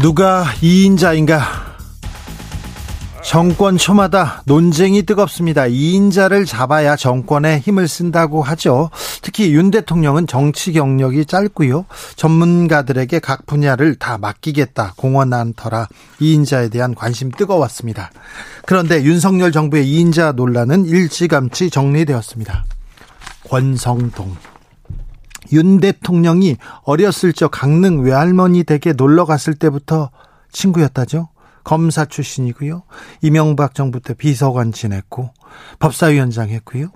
누가 2인자인가 정권 초마다 논쟁이 뜨겁습니다. 2인자를 잡아야 정권에 힘을 쓴다고 하죠. 특히 윤 대통령은 정치 경력이 짧고요. 전문가들에게 각 분야를 다 맡기겠다 공언한 터라 2인자에 대한 관심 뜨거웠습니다. 그런데 윤석열 정부의 2인자 논란은 일찌감치 정리되었습니다. 권성동 윤 대통령이 어렸을 적 강릉 외할머니 댁에 놀러 갔을 때부터 친구였다죠. 검사 출신이고요. 이명박 정부 때 비서관 지냈고 법사위원장 했고요.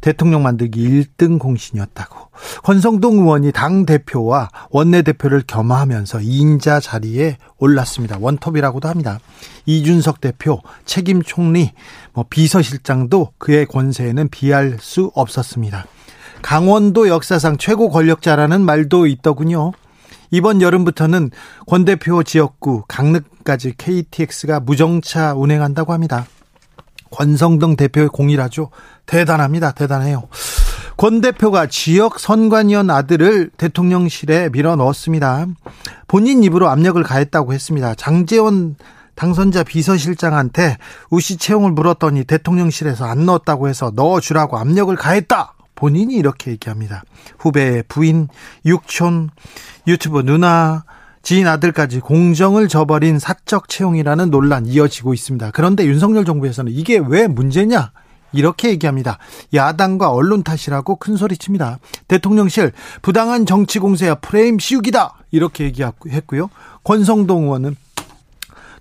대통령 만들기 1등 공신이었다고. 권성동 의원이 당 대표와 원내 대표를 겸하면서 2인자 자리에 올랐습니다. 원톱이라고도 합니다. 이준석 대표, 책임 총리, 뭐 비서실장도 그의 권세에는 비할 수 없었습니다. 강원도 역사상 최고 권력자라는 말도 있더군요. 이번 여름부터는 권 대표 지역구 강릉까지 KTX가 무정차 운행한다고 합니다. 권성동 대표의 공이라죠. 대단합니다. 대단해요. 권 대표가 지역 선관위원 아들을 대통령실에 밀어 넣었습니다. 본인 입으로 압력을 가했다고 했습니다. 장재원 당선자 비서실장한테 우시 채용을 물었더니 대통령실에서 안 넣었다고 해서 넣어주라고 압력을 가했다. 본인이 이렇게 얘기합니다. 후배, 부인, 육촌, 유튜브 누나, 지인 아들까지 공정을 저버린 사적 채용이라는 논란 이어지고 있습니다. 그런데 윤석열 정부에서는 이게 왜 문제냐? 이렇게 얘기합니다. 야당과 언론 탓이라고 큰 소리 칩니다. 대통령실 부당한 정치 공세야 프레임 씌우기다. 이렇게 얘기했고요. 권성동 의원은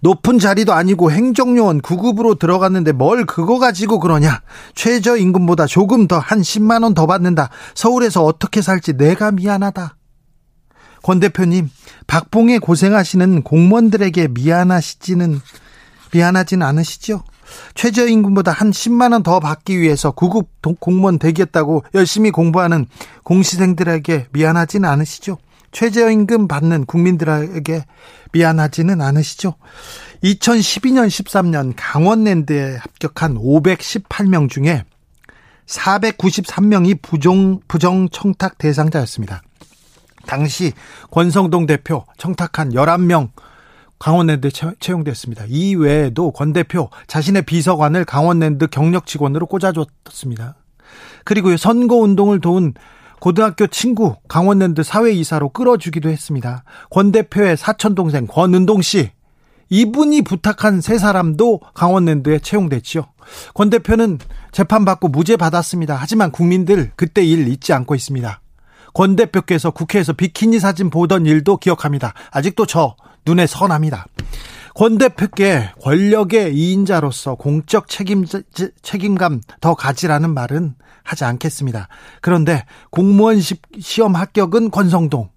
높은 자리도 아니고 행정요원 9급으로 들어갔는데 뭘 그거 가지고 그러냐. 최저임금보다 조금 더 한 10만 원 더 받는다. 서울에서 어떻게 살지 내가 미안하다. 권 대표님, 박봉에 고생하시는 공무원들에게 미안하시지는 미안하진 않으시죠? 최저임금보다 한 10만 원 더 받기 위해서 9급 공무원 되겠다고 열심히 공부하는 공시생들에게 미안하지는 않으시죠? 최저임금 받는 국민들에게 미안하지는 않으시죠? 2012년 13년 강원랜드에 합격한 518명 중에 493명이 부정, 부정 청탁 대상자였습니다. 당시 권성동 대표 청탁한 11명 강원랜드 채용됐습니다. 이 외에도 권 대표 자신의 비서관을 강원랜드 경력 직원으로 꽂아줬습니다. 그리고 선거운동을 도운 고등학교 친구 강원랜드 사회이사로 끌어주기도 했습니다. 권 대표의 사촌 동생 권은동 씨 이분이 부탁한 세 사람도 강원랜드에 채용됐지요. 권 대표는 재판받고 무죄 받았습니다. 하지만 국민들 그때 일 잊지 않고 있습니다. 권 대표께서 국회에서 비키니 사진 보던 일도 기억합니다. 아직도 저 눈에 선합니다. 권 대표께 권력의 이인자로서 공적 책임, 책임감 더 가지라는 말은 하지 않겠습니다. 그런데 공무원 시험 합격은 권성동,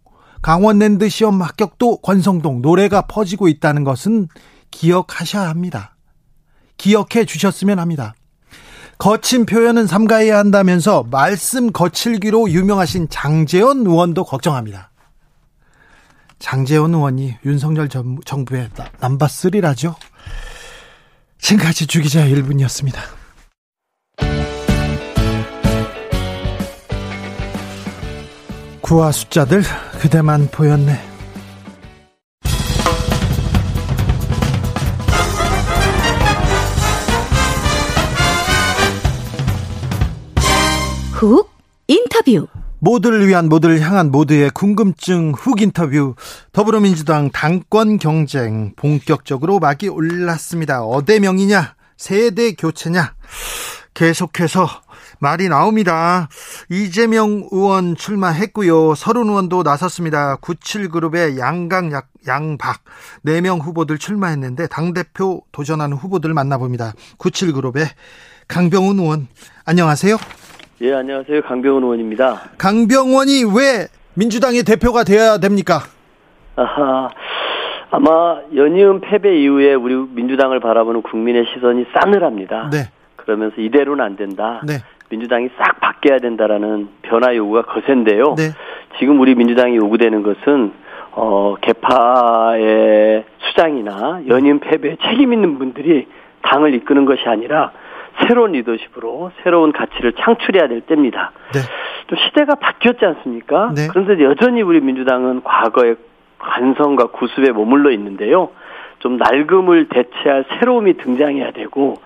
강원랜드 시험 합격도 권성동 노래가 퍼지고 있다는 것은 기억하셔야 합니다. 기억해 주셨으면 합니다. 거친 표현은 삼가해야 한다면서 말씀 거칠기로 유명하신 장재원 의원도 걱정합니다. 장재원 의원이 윤석열 정부의 남바3라죠. 지금까지 주기자 1분이었습니다. 구와 숫자들 그대만 보였네. 훅 인터뷰 모두를 위한 모두를 향한 모두의 궁금증 훅 인터뷰 더불어민주당 당권 경쟁 본격적으로 막이 올랐습니다. 어대 명이냐 세대 교체냐 계속해서 말이 나옵니다. 이재명 의원 출마했고요. 서른 의원도 나섰습니다. 97그룹의 양강 양박 4명 후보들 출마했는데 당대표 도전하는 후보들 만나봅니다. 97그룹의 강병훈 의원 안녕하세요. 예, 안녕하세요. 강병훈 의원입니다. 강병원이 왜 민주당의 대표가 되어야 됩니까? 아하. 아마 연이은 패배 이후에 우리 민주당을 바라보는 국민의 시선이 싸늘합니다. 네. 그러면서 이대로는 안 된다. 네. 민주당이 싹 바뀌어야 된다라는 변화 요구가 거센데요. 네. 지금 우리 민주당이 요구되는 것은 어 개파의 수장이나 연임 패배에 책임 있는 분들이 당을 이끄는 것이 아니라 새로운 리더십으로 새로운 가치를 창출해야 될 때입니다. 네. 좀 시대가 바뀌었지 않습니까? 네. 그런데 여전히 우리 민주당은 과거의 관성과 구습에 머물러 있는데요. 좀 낡음을 대체할 새로움이 등장해야 되고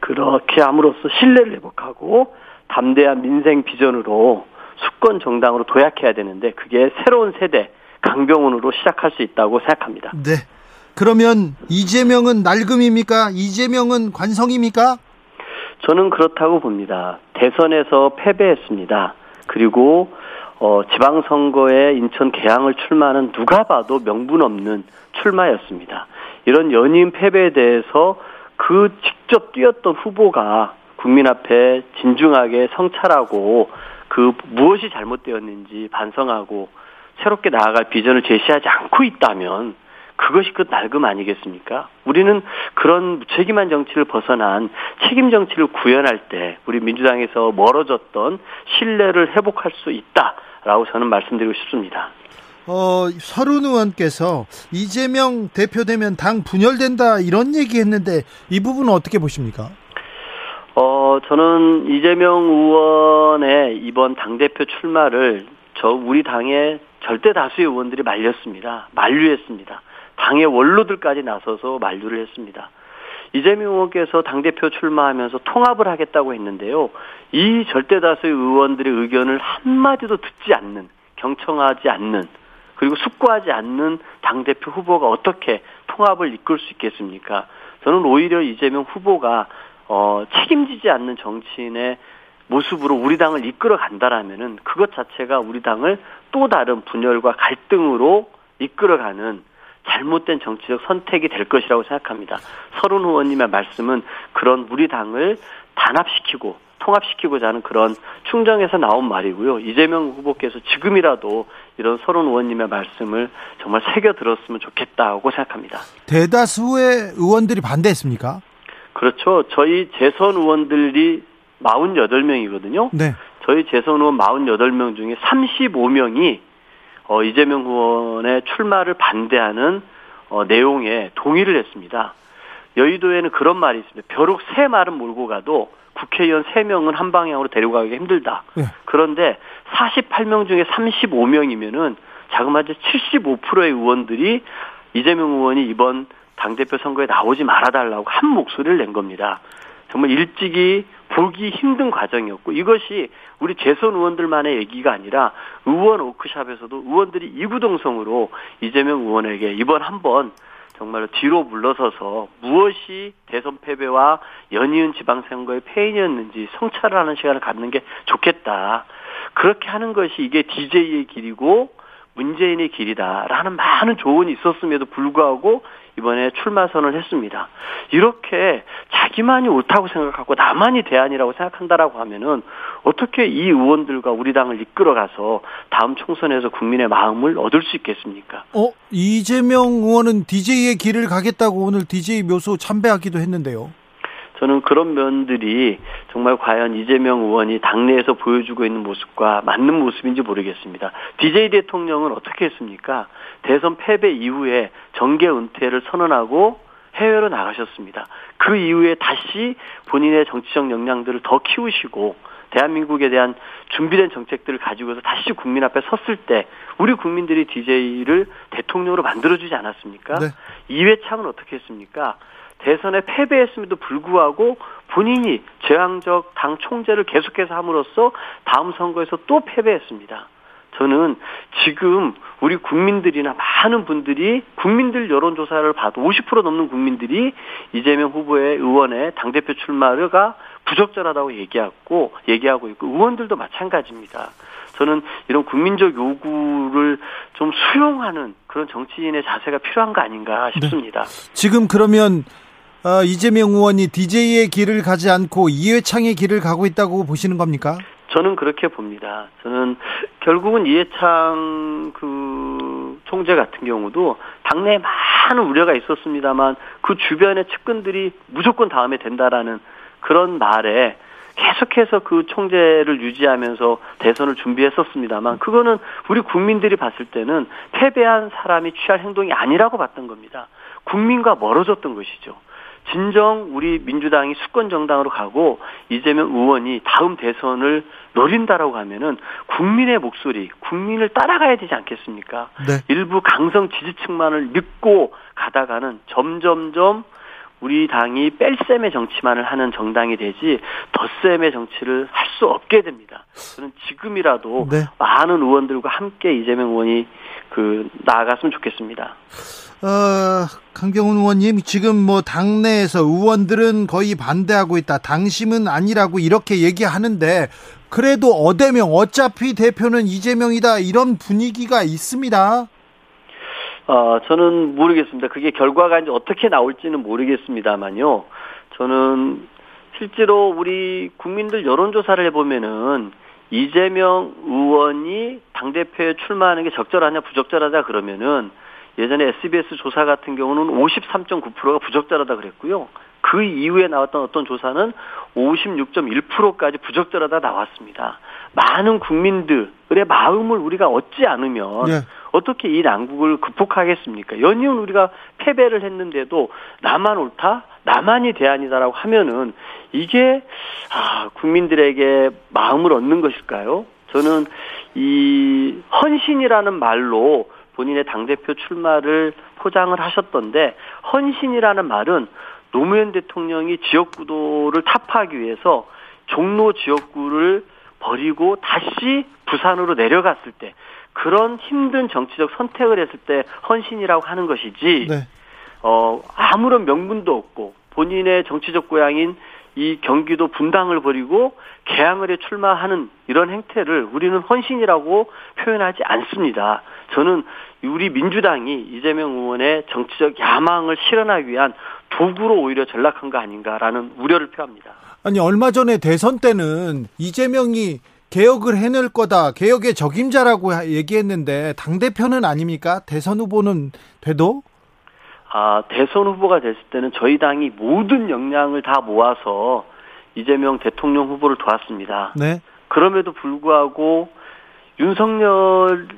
그렇게 함으로써 신뢰를 회복하고 담대한 민생 비전으로 수권 정당으로 도약해야 되는데 그게 새로운 세대 강병훈으로 시작할 수 있다고 생각합니다. 네. 그러면 이재명은 낡음입니까? 이재명은 관성입니까? 저는 그렇다고 봅니다. 대선에서 패배했습니다. 그리고 어, 지방선거에 인천 개항을 출마하는 누가 봐도 명분 없는 출마였습니다. 이런 연임 패배에 대해서 그 직접 뛰었던 후보가 국민 앞에 진중하게 성찰하고 그 무엇이 잘못되었는지 반성하고 새롭게 나아갈 비전을 제시하지 않고 있다면 그것이 그 낡음 아니겠습니까? 우리는 그런 무책임한 정치를 벗어난 책임 정치를 구현할 때 우리 민주당에서 멀어졌던 신뢰를 회복할 수 있다라고 저는 말씀드리고 싶습니다. 어, 서른 의원께서 이재명 대표 되면 당 분열된다 이런 얘기 했는데 이 부분은 어떻게 보십니까? 어, 저는 이재명 의원의 이번 당대표 출마를 저 우리 당의 절대 다수의 의원들이 말렸습니다. 만류했습니다. 당의 원로들까지 나서서 만류를 했습니다. 이재명 의원께서 당대표 출마하면서 통합을 하겠다고 했는데요. 이 절대 다수의 의원들의 의견을 한마디도 듣지 않는, 경청하지 않는, 그리고 숙고하지 않는 당대표 후보가 어떻게 통합을 이끌 수 있겠습니까? 저는 오히려 이재명 후보가 어, 책임지지 않는 정치인의 모습으로 우리 당을 이끌어 간다라면은 그것 자체가 우리 당을 또 다른 분열과 갈등으로 이끌어가는 잘못된 정치적 선택이 될 것이라고 생각합니다. 서른 의원님의 말씀은 그런 우리 당을 단합시키고 통합시키고자 하는 그런 충정에서 나온 말이고요. 이재명 후보께서 지금이라도 이런 서른 의원님의 말씀을 정말 새겨 들었으면 좋겠다고 생각합니다. 대다수의 의원들이 반대했습니까? 그렇죠. 저희 재선 의원들이 48명이거든요. 네. 저희 재선 의원 48명 중에 35명이 어, 이재명 의원의 출마를 반대하는 어, 내용에 동의를 했습니다. 여의도에는 그런 말이 있습니다. 벼룩 세 말은 몰고 가도 국회의원 3명은 한 방향으로 데려가기 힘들다. 네. 그런데 48명 중에 35명이면은 자그마치 75%의 의원들이 이재명 의원이 이번 당대표 선거에 나오지 말아달라고 한 목소리를 낸 겁니다. 정말 일찍이 보기 힘든 과정이었고 이것이 우리 재선 의원들만의 얘기가 아니라 의원 워크샵에서도 의원들이 이구동성으로 이재명 의원에게 이번 한번 정말 뒤로 물러서서 무엇이 대선 패배와 연이은 지방선거의 패인이었는지 성찰하는 시간을 갖는 게 좋겠다. 그렇게 하는 것이 이게 DJ의 길이고 문재인의 길이다라는 많은 조언이 있었음에도 불구하고 이번에 출마 선언을 했습니다. 이렇게 자기만이 옳다고 생각하고 나만이 대안이라고 생각한다라고 하면은 어떻게 이 의원들과 우리 당을 이끌어가서 다음 총선에서 국민의 마음을 얻을 수 있겠습니까? 어, 이재명 의원은 DJ의 길을 가겠다고 오늘 DJ 묘소 참배하기도 했는데요. 저는 그런 면들이 정말 과연 이재명 의원이 당내에서 보여주고 있는 모습과 맞는 모습인지 모르겠습니다. DJ 대통령은 어떻게 했습니까? 대선 패배 이후에 정계 은퇴를 선언하고 해외로 나가셨습니다. 그 이후에 다시 본인의 정치적 역량들을 더 키우시고 대한민국에 대한 준비된 정책들을 가지고서 다시 국민 앞에 섰을 때 우리 국민들이 DJ를 대통령으로 만들어주지 않았습니까? 네. 이회창은 어떻게 했습니까? 대선에 패배했음에도 불구하고 본인이 제왕적 당 총재를 계속해서 함으로써 다음 선거에서 또 패배했습니다. 저는 지금 우리 국민들이나 많은 분들이 국민들 여론조사를 봐도 50% 넘는 국민들이 이재명 후보의 의원의 당대표 출마가 부적절하다고 얘기하고, 얘기하고 있고, 의원들도 마찬가지입니다. 저는 이런 국민적 요구를 좀 수용하는 그런 정치인의 자세가 필요한 거 아닌가 싶습니다. 네. 지금 그러면 어, 이재명 의원이 DJ의 길을 가지 않고 이회창의 길을 가고 있다고 보시는 겁니까? 저는 그렇게 봅니다. 저는 결국은 이해창 그 총재 같은 경우도 당내에 많은 우려가 있었습니다만 그 주변의 측근들이 무조건 다음에 된다라는 그런 말에 계속해서 그 총재를 유지하면서 대선을 준비했었습니다만 그거는 우리 국민들이 봤을 때는 패배한 사람이 취할 행동이 아니라고 봤던 겁니다. 국민과 멀어졌던 것이죠. 진정 우리 민주당이 수권 정당으로 가고 이재명 의원이 다음 대선을 노린다라고 하면은 국민의 목소리, 국민을 따라가야 되지 않겠습니까? 네. 일부 강성 지지층만을 믿고 가다가는 점점점 우리 당이 뺄셈의 정치만을 하는 정당이 되지 덧셈의 정치를 할 수 없게 됩니다. 저는 지금이라도 네. 많은 의원들과 함께 이재명 의원이 그 나아갔으면 좋겠습니다. 어, 강경훈 의원님, 지금 뭐 당내에서 의원들은 거의 반대하고 있다. 당심은 아니라고 이렇게 얘기하는데, 그래도 어대명, 어차피 대표는 이재명이다. 이런 분위기가 있습니다. 어, 저는 모르겠습니다. 그게 결과가 이제 어떻게 나올지는 모르겠습니다만요. 저는 실제로 우리 국민들 여론조사를 해보면은 이재명 의원이 당대표에 출마하는 게 적절하냐 부적절하냐 그러면은 예전에 SBS 조사 같은 경우는 53.9%가 부적절하다 그랬고요. 그 이후에 나왔던 어떤 조사는 56.1%까지 부적절하다 나왔습니다. 많은 국민들의 마음을 우리가 얻지 않으면 네. 어떻게 이 난국을 극복하겠습니까? 연이은 우리가 패배를 했는데도 나만 옳다? 나만이 대안이다라고 하면은 이게 아, 국민들에게 마음을 얻는 것일까요? 저는 이 헌신이라는 말로 본인의 당대표 출마를 포장을 하셨던데 헌신이라는 말은 노무현 대통령이 지역구도를 타파하기 위해서 종로 지역구를 버리고 다시 부산으로 내려갔을 때 그런 힘든 정치적 선택을 했을 때 헌신이라고 하는 것이지 네. 어 아무런 명분도 없고 본인의 정치적 고향인 이 경기도 분당을 버리고 개항을에 출마하는 이런 행태를 우리는 헌신이라고 표현하지 않습니다. 저는 우리 민주당이 이재명 의원의 정치적 야망을 실현하기 위한 도구로 오히려 전락한 거 아닌가라는 우려를 표합니다. 아니 얼마 전에 대선 때는 이재명이 개혁을 해낼 거다. 개혁의 적임자라고 얘기했는데 당 대표는 아닙니까? 대선 후보는 돼도 아, 대선 후보가 됐을 때는 저희 당이 모든 역량을 다 모아서 이재명 대통령 후보를 도왔습니다. 네. 그럼에도 불구하고 윤석열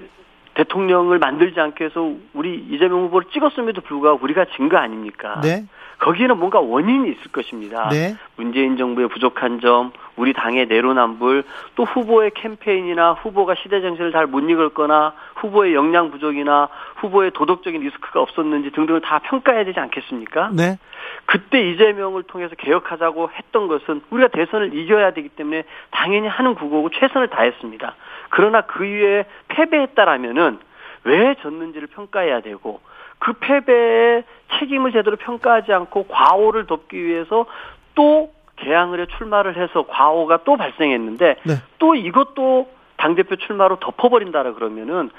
대통령을 만들지 않게 해서 우리 이재명 후보를 찍었음에도 불구하고 우리가 진 거 아닙니까? 네. 거기에는 뭔가 원인이 있을 것입니다. 네. 문재인 정부의 부족한 점, 우리 당의 내로남불, 또 후보의 캠페인이나 후보가 시대 정신을 잘못 이끌거나 후보의 역량 부족이나 후보의 도덕적인 리스크가 없었는지 등등을 다 평가해야 되지 않겠습니까? 네. 그때 이재명을 통해서 개혁하자고 했던 것은 우리가 대선을 이겨야 되기 때문에 당연히 하는 구호고 최선을 다했습니다. 그러나 그 이후에 패배했다라면은 왜 졌는지를 평가해야 되고 그 패배의 책임을 제대로 평가하지 않고 과오를 덮기 위해서 또 개항을에 출마를 해서 과오가 또 발생했는데 네. 또 이것도 당 대표 출마로 덮어버린다라 그러면은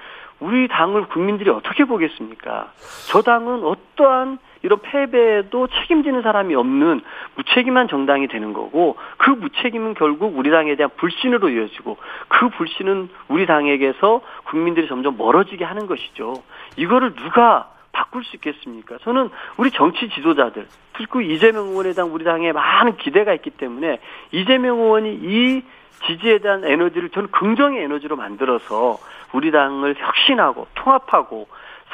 우리 당을 국민들이 어떻게 보겠습니까? 저 당은 어떠한 이런 패배에도 책임지는 사람이 없는 무책임한 정당이 되는 거고 그 무책임은 결국 우리 당에 대한 불신으로 이어지고 그 불신은 우리 당에게서 국민들이 점점 멀어지게 하는 것이죠. 이거를 누가 바꿀 수 있겠습니까? 저는 우리 정치 지도자들, 그리고 이재명 의원에 대한 우리 당에 많은 기대가 있기 때문에 이재명 의원이 이 지지에 대한 에너지를 저는 긍정의 에너지로 만들어서 우리 당을 혁신하고 통합하고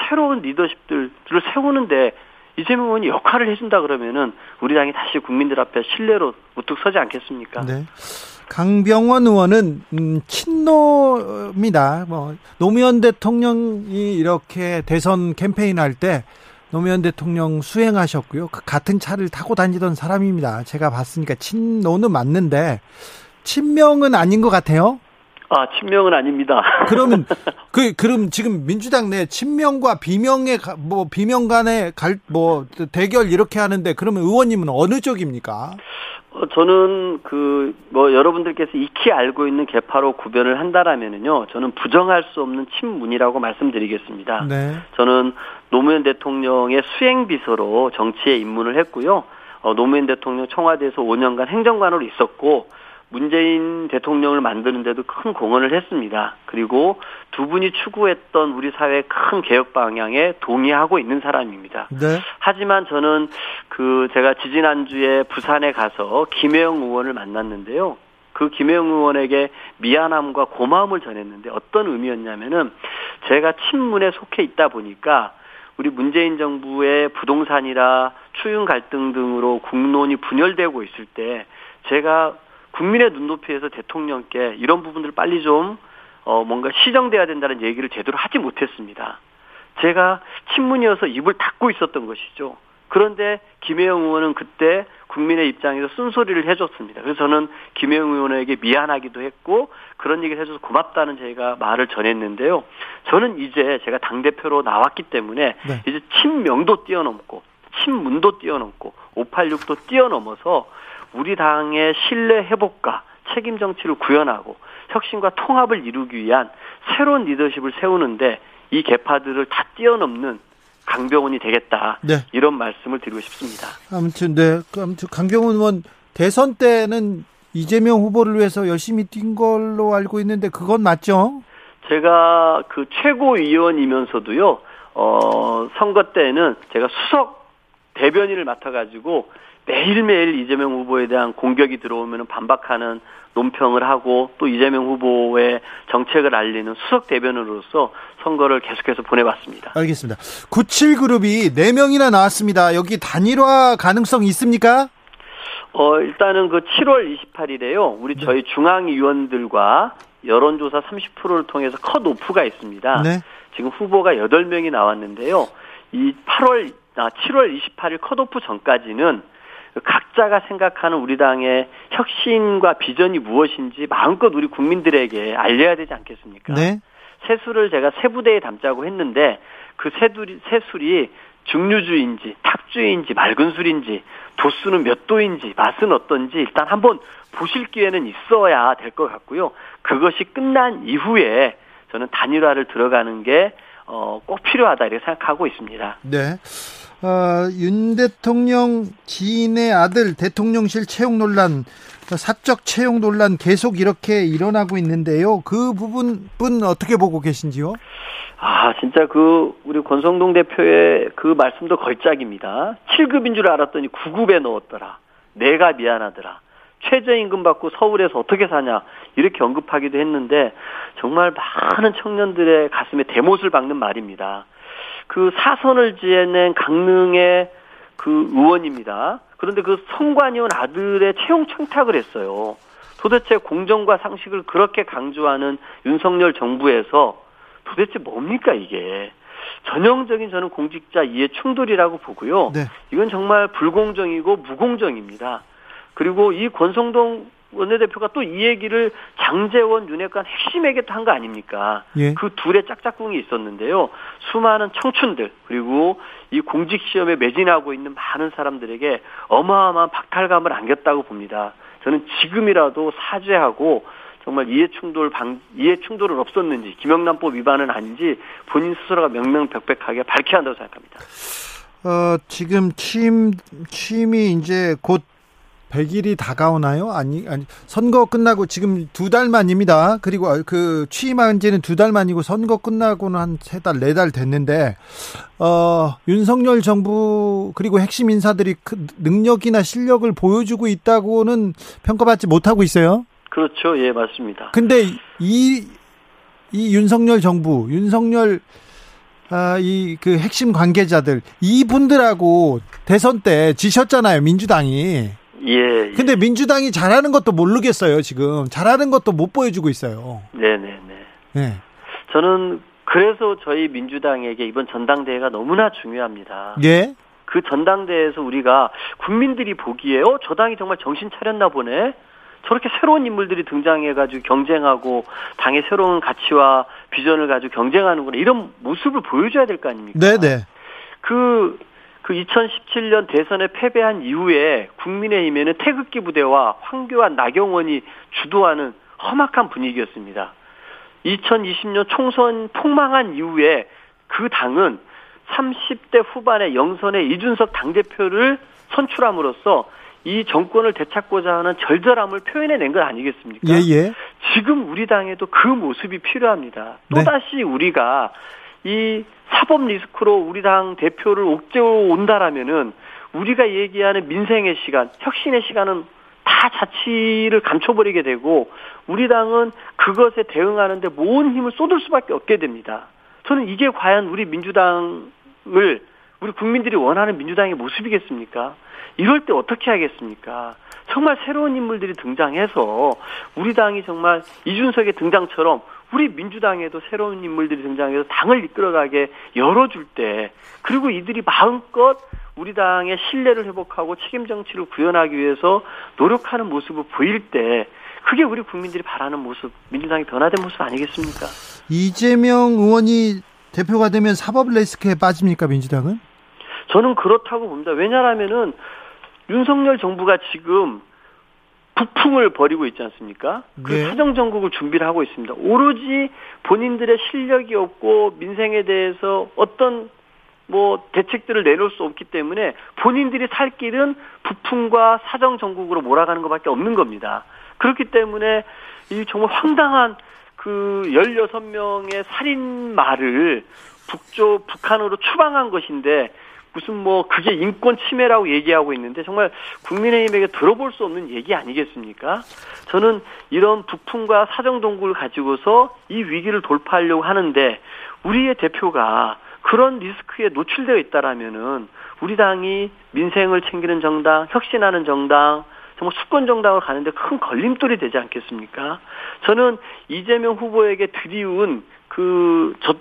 새로운 리더십들을 세우는데 이재명 의원이 역할을 해준다 그러면은 우리 당이 다시 국민들 앞에 신뢰로 우뚝 서지 않겠습니까? 네. 강병원 의원은 음, 친노입니다. 뭐 노무현 대통령이 이렇게 대선 캠페인 할 때 노무현 대통령 수행하셨고요. 그 같은 차를 타고 다니던 사람입니다. 제가 봤으니까 친노는 맞는데 친명은 아닌 것 같아요. 아, 친명은 아닙니다. 그러면 그 그럼 지금 민주당 내 친명과 비명의 뭐 비명 간의 갈 뭐 대결 이렇게 하는데 그러면 의원님은 어느 쪽입니까? 어, 저는 그 뭐 여러분들께서 익히 알고 있는 개파로 구별을 한다라면은요, 저는 부정할 수 없는 친문이라고 말씀드리겠습니다. 네. 저는 노무현 대통령의 수행 비서로 정치에 입문을 했고요. 어, 노무현 대통령 청와대에서 5년간 행정관으로 있었고 문재인 대통령을 만드는데도 큰 공헌을 했습니다. 그리고 두 분이 추구했던 우리 사회의 큰 개혁 방향에 동의하고 있는 사람입니다. 네. 하지만 저는 그 제가 지지난주에 부산에 가서 김혜영 의원을 만났는데요. 그 김혜영 의원에게 미안함과 고마움을 전했는데 어떤 의미였냐면은 제가 친문에 속해 있다 보니까 우리 문재인 정부의 부동산이라 추윤 갈등 등으로 국론이 분열되고 있을 때 제가 국민의 눈높이에서 대통령께 이런 부분들 빨리 좀 어, 뭔가 시정돼야 된다는 얘기를 제대로 하지 못했습니다. 제가 친문이어서 입을 닫고 있었던 것이죠. 그런데 김혜영 의원은 그때 국민의 입장에서 쓴소리를 해줬습니다. 그래서 저는 김혜영 의원에게 미안하기도 했고 그런 얘기를 해줘서 고맙다는 제가 말을 전했는데요. 저는 이제 제가 당대표로 나왔기 때문에 네. 이제 친명도 뛰어넘고 친문도 뛰어넘고 586도 뛰어넘어서 우리 당의 신뢰 회복과 책임 정치를 구현하고 혁신과 통합을 이루기 위한 새로운 리더십을 세우는데 이 개파들을 다 뛰어넘는 강병훈이 되겠다. 네. 이런 말씀을 드리고 싶습니다. 아무튼 네. 그 아무튼 강병훈 의원 대선 때는 이재명 후보를 위해서 열심히 뛴 걸로 알고 있는데 그건 맞죠? 제가 그 최고위원이면서도요. 어, 선거 때는 제가 수석 대변인을 맡아가지고 매일매일 이재명 후보에 대한 공격이 들어오면 반박하는 논평을 하고 또 이재명 후보의 정책을 알리는 수석 대변인으로서 선거를 계속해서 보내봤습니다. 알겠습니다. 97그룹이 4명이나 나왔습니다. 여기 단일화 가능성 있습니까? 어, 일단은 그 7월 28일에요. 우리 네. 저희 중앙위원들과 여론조사 30%를 통해서 컷오프가 있습니다. 네. 지금 후보가 8명이 나왔는데요. 이 8월, 아, 7월 28일 컷오프 전까지는 각자가 생각하는 우리 당의 혁신과 비전이 무엇인지 마음껏 우리 국민들에게 알려야 되지 않겠습니까? 네. 세수를 제가 세부대에 담자고 했는데 그 세술이, 세술이 중류주인지 탁주인지 맑은 술인지 도수는 몇 도인지 맛은 어떤지 일단 한번 보실 기회는 있어야 될 것 같고요. 그것이 끝난 이후에 저는 단일화를 들어가는 게 어, 꼭 필요하다 이렇게 생각하고 있습니다. 네. 어, 윤 대통령 지인의 아들 대통령실 채용 논란, 사적 채용 논란 계속 이렇게 일어나고 있는데요. 그 부분은 어떻게 보고 계신지요? 아, 진짜 그, 우리 권성동 대표의 그 말씀도 걸작입니다. 7급인 줄 알았더니 9급에 넣었더라. 내가 미안하더라. 최저임금 받고 서울에서 어떻게 사냐. 이렇게 언급하기도 했는데, 정말 많은 청년들의 가슴에 대못을 박는 말입니다. 그 사선을 지어낸 강릉의 그 의원입니다. 그런데 그 성관이온 아들의 채용 청탁을 했어요. 도대체 공정과 상식을 그렇게 강조하는 윤석열 정부에서 도대체 뭡니까 이게? 전형적인 저는 공직자 이해 충돌이라고 보고요. 네. 이건 정말 불공정이고 무공정입니다. 그리고 이 권성동 원내대표가 또 이 얘기를 장재원, 윤핵관 핵심에게 한거 아닙니까? 예. 그 둘의 짝짝꿍이 있었는데요. 수많은 청춘들 그리고 이 공직 시험에 매진하고 있는 많은 사람들에게 어마어마한 박탈감을 안겼다고 봅니다. 저는 지금이라도 사죄하고 정말 이해 충돌 방 이해 충돌은 없었는지 김영란법 위반은 아닌지 본인 스스로가 명명백백하게 밝혀야 한다고 생각합니다. 어, 지금 취임 취임이 이제 곧 100일이 다가오나요? 아니, 아니, 선거 끝나고 지금 두 달 만입니다. 그리고 그 취임한 지는 두 달 만이고 선거 끝나고는 한 세 달, 네 달 됐는데, 어, 윤석열 정부 그리고 핵심 인사들이 그 능력이나 실력을 보여주고 있다고는 평가받지 못하고 있어요? 그렇죠. 예, 맞습니다. 근데 이, 이 윤석열 정부, 윤석열 아, 이 그 핵심 관계자들 이분들하고 대선 때 지셨잖아요 민주당이 예, 예. 근데 민주당이 잘하는 것도 모르겠어요, 지금. 잘하는 것도 못 보여주고 있어요. 네네네. 네. 저는 그래서 저희 민주당에게 이번 전당대회가 너무나 중요합니다. 예. 그 전당대회에서 우리가 국민들이 보기에, 어, 저 당이 정말 정신 차렸나 보네? 저렇게 새로운 인물들이 등장해가지고 경쟁하고 당의 새로운 가치와 비전을 가지고 경쟁하는구나. 이런 모습을 보여줘야 될 거 아닙니까? 네네. 그 그 2017년 대선에 패배한 이후에 국민의힘에는 태극기 부대와 황교안, 나경원이 주도하는 험악한 분위기였습니다. 2020년 총선 폭망한 이후에 그 당은 30대 후반의 영선에 이준석 당대표를 선출함으로써 이 정권을 되찾고자 하는 절절함을 표현해낸 것 아니겠습니까? 예, 예. 지금 우리 당에도 그 모습이 필요합니다. 네. 또다시 우리가 이 사법 리스크로 우리 당 대표를 옥죄어 온다라면은 우리가 얘기하는 민생의 시간, 혁신의 시간은 다 자치를 감춰버리게 되고 우리 당은 그것에 대응하는데 모든 힘을 쏟을 수밖에 없게 됩니다. 저는 이게 과연 우리 민주당을 우리 국민들이 원하는 민주당의 모습이겠습니까? 이럴 때 어떻게 하겠습니까? 정말 새로운 인물들이 등장해서 우리 당이 정말 이준석의 등장처럼 우리 민주당에도 새로운 인물들이 등장해서 당을 이끌어가게 열어줄 때 그리고 이들이 마음껏 우리 당의 신뢰를 회복하고 책임 정치를 구현하기 위해서 노력하는 모습을 보일 때 그게 우리 국민들이 바라는 모습, 민주당이 변화된 모습 아니겠습니까? 이재명 의원이 대표가 되면 사법 리스크에 빠집니까 민주당은? 저는 그렇다고 봅니다. 왜냐하면은 윤석열 정부가 지금 북풍을 벌이고 있지 않습니까? 그 네. 사정 정국을 준비를 하고 있습니다. 오로지 본인들의 실력이 없고 민생에 대해서 어떤 뭐 대책들을 내놓을 수 없기 때문에 본인들이 살 길은 북풍과 사정 정국으로 몰아가는 것밖에 없는 겁니다. 그렇기 때문에 이 정말 황당한 그 16명의 살인 말을 북쪽 북한으로 추방한 것인데 무슨 뭐 그게 인권 침해라고 얘기하고 있는데 정말 국민의힘에게 들어볼 수 없는 얘기 아니겠습니까? 저는 이런 북풍과 사정 동굴을 가지고서 이 위기를 돌파하려고 하는데 우리의 대표가 그런 리스크에 노출되어 있다라면은 우리 당이 민생을 챙기는 정당, 혁신하는 정당, 정말 수권 정당으로 가는데 큰 걸림돌이 되지 않겠습니까? 저는 이재명 후보에게 드리운 그 저, 그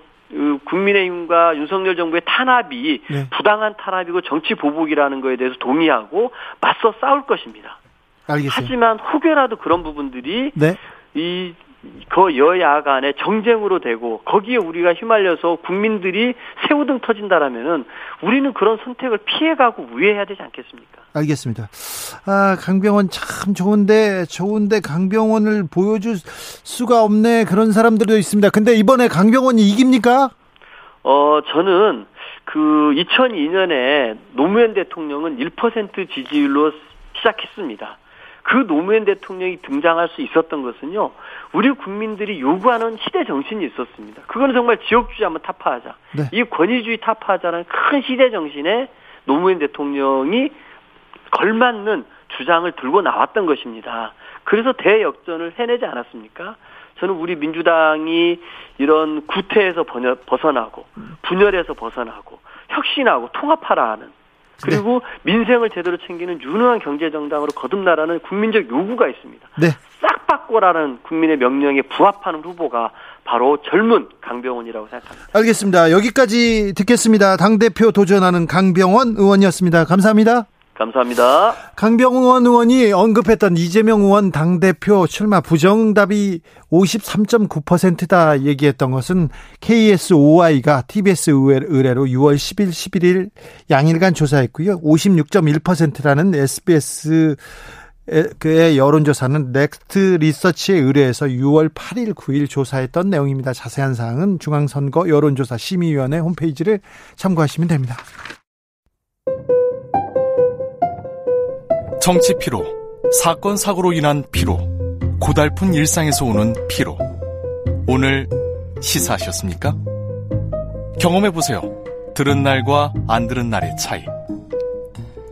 국민의힘과 윤석열 정부의 탄압이 네. 부당한 탄압이고 정치 보복이라는 거에 대해서 동의하고 맞서 싸울 것입니다. 알겠어요. 하지만 혹여라도 그런 부분들이 네. 이, 그 여야 간의 정쟁으로 되고 거기에 우리가 휘말려서 국민들이 새우등 터진다라면은 우리는 그런 선택을 피해가고 우회해야 되지 않겠습니까? 알겠습니다. 아, 강병원 참 좋은데, 좋은데 강병원을 보여줄 수가 없네. 그런 사람들도 있습니다. 근데 이번에 강병원이 이깁니까? 어, 저는 그 2002년에 노무현 대통령은 1% 지지율로 시작했습니다. 그 노무현 대통령이 등장할 수 있었던 것은요, 우리 국민들이 요구하는 시대 정신이 있었습니다. 그거는 정말 지역주의 한번 타파하자. 네. 이 권위주의 타파하자는 큰 시대 정신에 노무현 대통령이 걸맞는 주장을 들고 나왔던 것입니다. 그래서 대역전을 해내지 않았습니까? 저는 우리 민주당이 이런 구태에서 벗어나고 분열에서 벗어나고 혁신하고 통합하라 는 그리고 민생을 제대로 챙기는 유능한 경제정당으로 거듭나라는 국민적 요구가 있습니다. 네. 싹 바꿔라는 국민의 명령에 부합하는 후보가 바로 젊은 강병원이라고 생각합니다. 알겠습니다. 여기까지 듣겠습니다. 당대표 도전하는 강병원 의원이었습니다. 감사합니다. 감사합니다. 강병원 의원이 언급했던 이재명 의원 당대표 출마 부정답이 53.9%다 얘기했던 것은 KSOI가 TBS 의뢰- 의뢰로 6월 10일, 11일 양일간 조사했고요. 56.1%라는 SBS 의 여론조사는 넥스트 리서치에 의뢰해서 6월 8일, 9일 조사했던 내용입니다. 자세한 사항은 중앙선거 여론조사 심의위원회 홈페이지를 참고하시면 됩니다. 정치 피로, 사건 사고로 인한 피로, 고달픈 일상에서 오는 피로. 오늘 시사하셨습니까? 경험해 보세요. 들은 날과 안 들은 날의 차이.